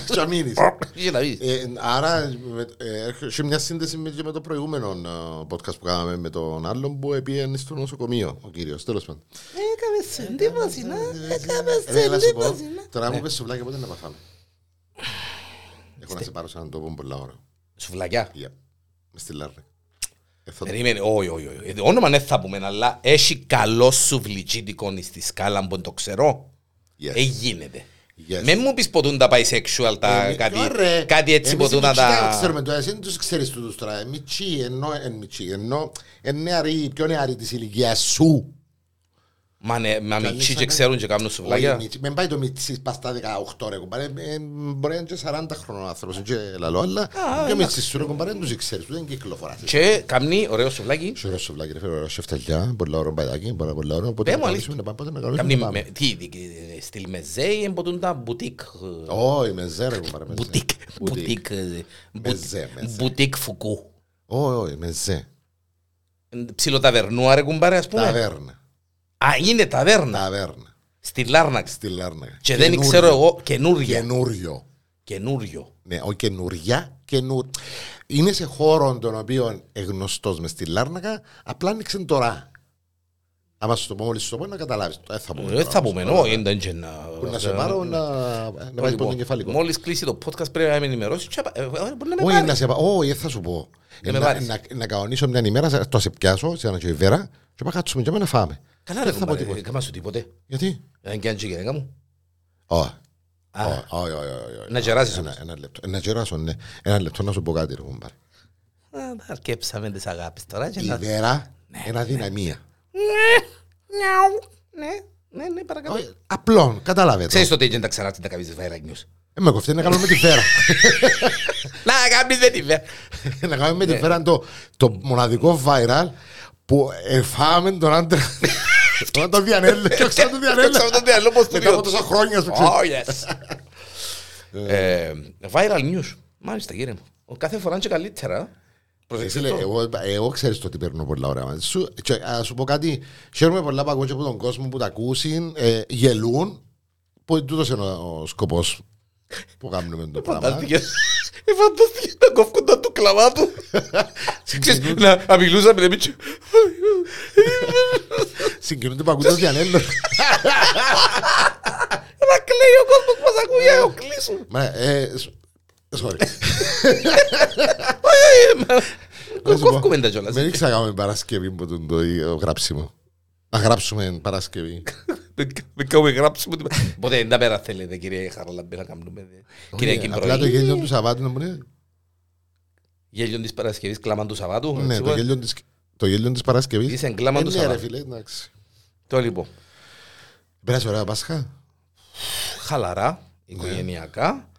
Και να μείνεις. είχε να πεις. Ε, άρα με- ε, έχει μια σύνδεση με, και με το προηγούμενο ε, podcast που κάναμε με τον άλλον που πήγαινε στο νοσοκομείο, ο κύριος, τέλος πάντων. Έκαμε σε εντύπωση, να, έκαμε Ρε, σε να σου πω, εντύπωση, να. τώρα μου πες σουβλάκια πότε να παθάμε. Έχω να σε πάρω σαν τόπο πολλά ώρα. Σουβλακιά. Yep. Μες στη Λάρνη. Ε, θα- Περίμενε, όχι, όχι, όχι. Ε, Όνομα δεν θα πούμε, αλλά έχει καλό σουβλιτζίτικο στη σκάλα που το ξέρω. Yes. Ε, γίνεται. Yes. Με μου πεις ποτούν τα bisexual, τα Ε, κάτι, ωραία. κάτι έτσι Εμείς ποτούν οι να μητσοί τα... δεν ξέρουμε τώρα, εσύ δεν τους ξέρεις τούτους τώρα. Ε, Μητσοί, ενώ, εν μητσοί, ενώ, εν νεαροί, πιο νεαροί της ηλικίας σου. Μα ναι, μα Καλή μητσί και σαν- ξέρουν και κάνουν Όχι, σουβλάκια. μητσί. Μεν πάει το μητσί πας στα 18 ρε κουμπάρε. Ε, Μπορεί να είναι και 40 χρονών άνθρωπος, είναι και λαλό, αλλά πιο μητσί σου ρε κουμπάρε, δεν τους ξέρεις, δεν κυκλοφοράς. Και καμνεί ωραίο σουβλάκι. Σωρό στο βλάκι, ρε φίλε, ωραίο σεφταλιά, πολλά ωραίο μπαϊδάκι, πολλά πολλά ωραίο. Οπότε Πέ μου να αλήθεια. κανονίσουμε, να πάμε, πότε να κανονίσουμε, Καμνεί να πάμε. με- τι, τι, τι, στυλ μεζέ ή εμποτούν τα μπουτίκ. ε, Όχι, με ζέ ρε κουμπάρε, με ζέ. Μπουτίκ. Μπουτίκ. Μπουτίκ. ε, Μεζέ, μεζέ. Μπουτίκ φουκού. Όχι, όχι, με ζέ. Ψιλοταβερνούα ρε κουμπάρε ας πούμε. Ταβέρνα. Α, είναι ταβέρνα. Ταβέρνα. Στη Λάρνακα. Στη Λάρνακα. Και δεν Καινούριο. ξέρω εγώ καινούρια. Καινούριο. Καινούριο. Ναι, όχι καινούρια, καινούριο. Είναι σε χώρο τον οποίο γνωστός μες στη Λάρνακα, απλά άνοιξε τώρα. Άμα σου το πω, μόλις σου το πω, να καταλάβεις. Δεν θα πούμε. Δεν τώρα, θα πούμε, όμως, όχι, δεν και να... Που να σε πάρω να, να πάει Λοιπόν, τον κεφαλικό. Μόλις κλείσει το podcast πρέπει να με ενημερώσεις. και, ε, ε, Μπορεί να με Όχι, πάρεις. να σε πάρω. Όχι, δεν θα σου πω. Να με Να, πάρεις. να, να κανονίσω μια ημέρα, σε- το σε πιάσω, σε ένα τζοϊβέρα, και πάω κάτσουμε και να φάμε. Καλά ρε Δεν θα πω κουμπάρε, τίποτα. κάμα σου τίποτε. Γιατί; Αν και αν και η γυναίκα μου. Όχι. Α, Όχι, όχι, όχι, όχι, όχι. Να κεράσεις Ένα- όμως. Ένα λεπτό. Να κεράσω, ναι. Ένα λεπτό να σου πω κάτι, ρε κουμπάρε. α, Αρκέψαμε τις αγάπες τώρα. και Η να- Βέρα είναι αδυναμία. Νιάου. Ναι, ναι, ναι, παρακαλώ. Όχι, Απλό, κατάλαβε το. Ξέρεις το τι έγινε τα ξανά την τα κάνεις viral news. Ε, Με κοφτεί να κάνουμε με τη Βέρα. Να κάνεις με τη βέ. Να κάνουμε με Ναι. τη Βέρα το, το μοναδικό viral που εφάμε τον άντρα. Τον το Διανέλο. Και ξέρω τον Διανέλο. Ξέρω τον Διανέλο πώς το Μετά από λέω. τόσα χρόνια. σου ξέρω. Oh, yes. Ε, Viral news. Μάλιστα, κύριε μου. Ο Κάθε φορά είναι και καλύτερα. Προσέξτε Φίλε, το. εγώ, εγώ ξέρεις το ότι παίρνω πολλά ωραία μαζί σου. Και, ας σου πω κάτι, χαίρομαι πολλά που ακούω και από τον κόσμο που τα ακούσει, ε, γελούν, που τούτος είναι ο, ο σκοπός που κάνουμε το πράγμα. Φαντάστηκες. Ε, φαντάστηκες να κόφκονταν του κλαβά του. Ξέρεις, να να μιλούσαμε εμείς και- Συγκινούνται που ακούτε το Διανέλο. να κλαίει ο κόσμος που μας ακούει. ε, ο κλείσου. Μα, ε, σ- sorry. Να σου πω, Κόφκουμε τα κιόλας. Δεν ήξερα να κάνουμε Παρασκευή που τον το το γράψιμο. Να γράψουμε Παρασκευή. Δεν κάνουμε γράψιμο. τίποτα. Ποτέ δεν τα πέρα θέλετε κύριε Χαραλαμπή να κάνουμε. δε. Κυριακή Απλά το πρωί. γέλιο του Σαββάτου να μου είναι. Γέλιο της Παρασκευής, κλάμα του Σαββάτου. Ναι, το γέλιο της- το γέλιο της Παρασκευής. Είσαι εγκλάμα Ε, του Ναι ρε Σαββάτου. Φίλε, εντάξει. Το λοιπόν. Πέρασε ωραία Πάσχα; Χαλαρά, οικογενειακά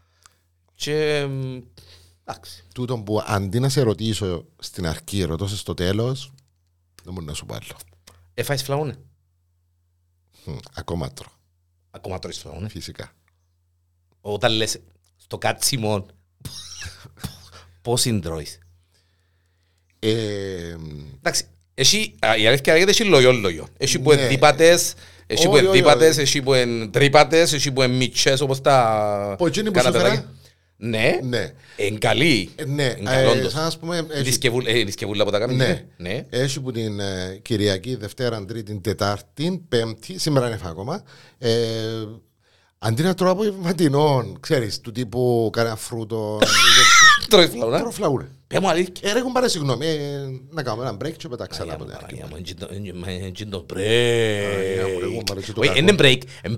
και μ, εντάξει. Τούτο που αντί να σε ρωτήσω στην αρχή, ρωτώσαι στο τέλος, δεν μπορεί να σου πω άλλο. Έφαγες φλαούνε. Μμ, Ακόμα τρώω, Ακόμα τρώεις φλαούνε. φυσικά. Όταν λες στο κάτσιμο πώς συντρώεις. Ε, Εντάξει, εσύ, α, η αλήθεια λέγεται έχει λογιό λογιό. Έχει που Ναι. είναι δίπατες, έχει που Όχι, είναι όχι, δίπατες, όχι. έχει που είναι τρύπατες, έχει που είναι μίτσες όπως τα Πω, εκείνη που σου καναπεδάκια. έφερα. Ναι, Ναι. είναι καλή. Ε, Ναι, Είναι καλό ε, όντως. σαν να ας πούμε, Είναι έχει- σκευούλα- ε, είναι σκευούλα που τα κάνεις. Ναι. ναι. Έχει που την ε, Κυριακή, Δευτέρα, Τρίτη, Τετάρτη, Πέμπτη, σήμερα είναι ακόμα. Ε, αντί να τρώω απογευματινών, ξέρεις, του τύπου κανένα φρούτο. Τρώεις φλαούνα. Τρώω φλαούρε. Πέ μου αλήθεια. Ε, ρε, έχουν πάρει συγγνώμη, ε, να κάνουμε ένα break και μετά ξανά Παναγία από μου, την αρχή. Παναγία μου, εντζin το- εντζin το Παναγία μου, εγώ break. μ' αρέσει το Όχι, κακό. είναι break, είναι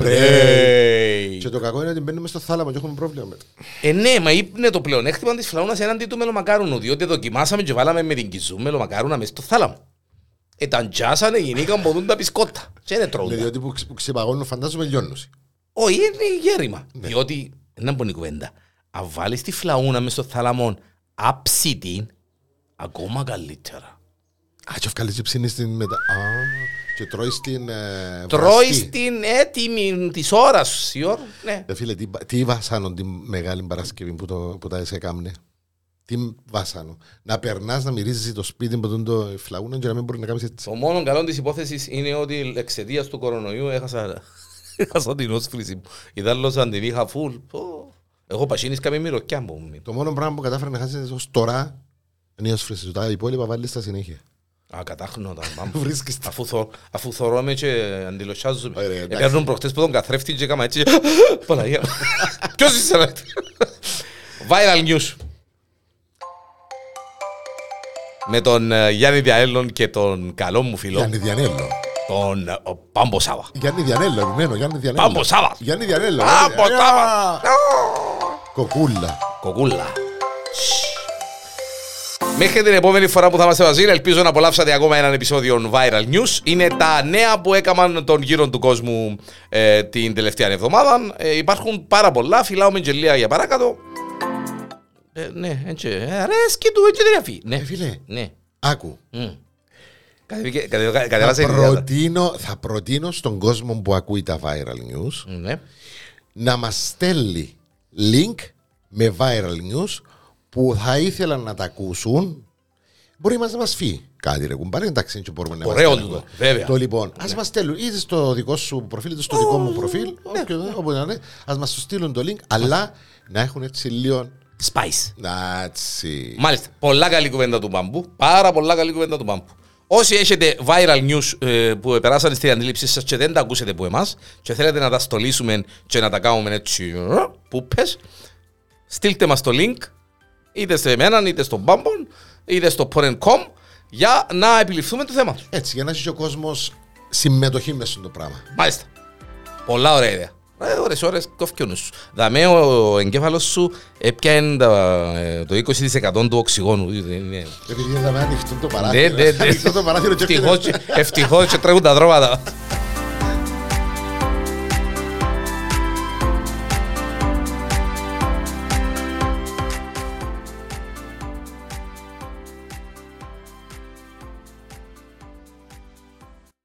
Και break. το κακό είναι ότι μπαίνουμε στο θάλαμο και έχουμε πρόβλημα μετά. Ε, ναι, μα είναι το πλεονέκτημα της φλαούνας έναντι του μελομακάρουνου, διότι δοκιμάσαμε και βάλαμε με την κιζού μελομακάρουνα μες στο θάλαμο. Ε, τα τζάσανε, γεννήκαν ποτούν τα πισκότα. Και δεν Ναι, τρώουν. διότι που, ξε- που ξεπαγώνουν φαντάζομαι λιώνουν. Όχι, είναι γέρημα. Ναι. Διότι, να πω η κουβέντα, αν βάλεις τη φλαούνα μες στο θάλαμο άψητη, ακόμα καλύτερα. Α, και ευκάλεις και ψήνεις την μετά. Α, και τρώεις την ε, Τρώεις βραστή. την έτοιμη της ώρας σου, η ώρα, ναι. Ε, φίλε, τι, τι βάσανο την μεγάλη Παρασκευή που, το, που τα έκαμνε. Τι βάσανο. Να περνάς, να μυρίζεις το σπίτι με τον το φλαούνα και να μην μπορεί να κάνεις έτσι. Το μόνο καλό της υπόθεσης είναι ότι εξαιτίας του κορονοϊού έχασα, έχασα την όσφρηση μου. Ιδάλλως αν την είχα φουλ, πω, εγώ πασίνης καμία μυρωκιά μου. Το μόνο πράγμα που κατάφερε να χάσεις ως τώρα είναι η όσφρηση σου. Τα υπόλοιπα βάλεις στα συνέχεια. Α, κατάχνω τα μάμ. Βρίσκεις τα. Αφού, θω, αφού θωρώ και αντιλοσιάζομαι. Ωραία, εντάξει. Έπαιρνουν προχτές που τον καθρέφτη και έκαμα έτσι. Παναγία. Ποιος είσαι ρε; Viral news. Με τον ε, Γιάννη Διαέλλον και τον καλό μου φίλο. Γιάννη Διανέλο. Τον ε, Πάμπο Σάβα. Γιάννη Διανέλο, επιμένω, Γιάννη Διανέλο. Πάμπο Σάβα. Γιάννη Διανέλο. Πάμπο Γιάννη- Σάβα. Α, Κοκούλα. Κοκούλα. Μέχρι την επόμενη φορά που θα είμαστε μαζί, ελπίζω να απολαύσατε ακόμα έναν επεισόδιο Viral News. Είναι τα νέα που έκαναν τον γύρο του κόσμου ε, την τελευταία εβδομάδα. Ε, υπάρχουν πάρα πολλά. Φυλάω με γελία για παράκατο. Ε, ναι, έτσι. Ε, αρέσκει του, έτσι γραφεί. Ναι, Ε, φίλε, ναι. άκου. Μμ. Κατεβήκε- κατεβα- Θα Κατεβάσε η ιδέα. προτείνω, θα προτείνω στον κόσμο που ακούει τα viral news Ναι. να μας στέλνει link με viral news που θα ήθελαν να τα ακούσουν. Μπορεί μας να μας φύγει κάτι ρε κουμπάρε, εντάξει και μπορούμε να μας Ωραίο στέλνουν. τούτο, βέβαια. Το λοιπόν, ας μας στέλνουν είτε στο δικό σου προφίλ είτε στο δικό μου προφίλ, όποιο- όπου να είναι, ας μας το στείλουν το link, αλλά να έχουν έτσι λίγο, Spice. να έτσι, Μάλιστα. Πολλά καλή κουβέντα του μπαμπού. Πάρα πολλά καλή κουβέντα του μπαμπού. Όσοι έχετε viral news ε, που περάσατε στην αντίληψή σας και δεν τα ακούσετε από εμάς και θέλετε να τα στολίσουμε και να τα κάνουμε έτσι ε, πούπες, στείλτε μας το link είτε σε εμένα είτε στον Bambon είτε στο Porn.com για να επιληφθούμε το θέμα του. έτσι για να έχει και ο κόσμος συμμετοχή μέσα στο πράγμα. Μάλιστα. Πολλά ωραία ιδέα. Ε, ώρες, ώρες, κόφει ο νους σου. Δαμέ ο εγκέφαλος σου έπιανε τα- ε, το 20% του οξυγόνου. Ε, είναι- Επειδή είδαμε ανοιχτό το Ναι, παράθυρο. ναι, ναι. Ανοιχτό το παράθυρο και Ευτυχώς και- Ευτυχώς και τρέχουν τα δρόματα.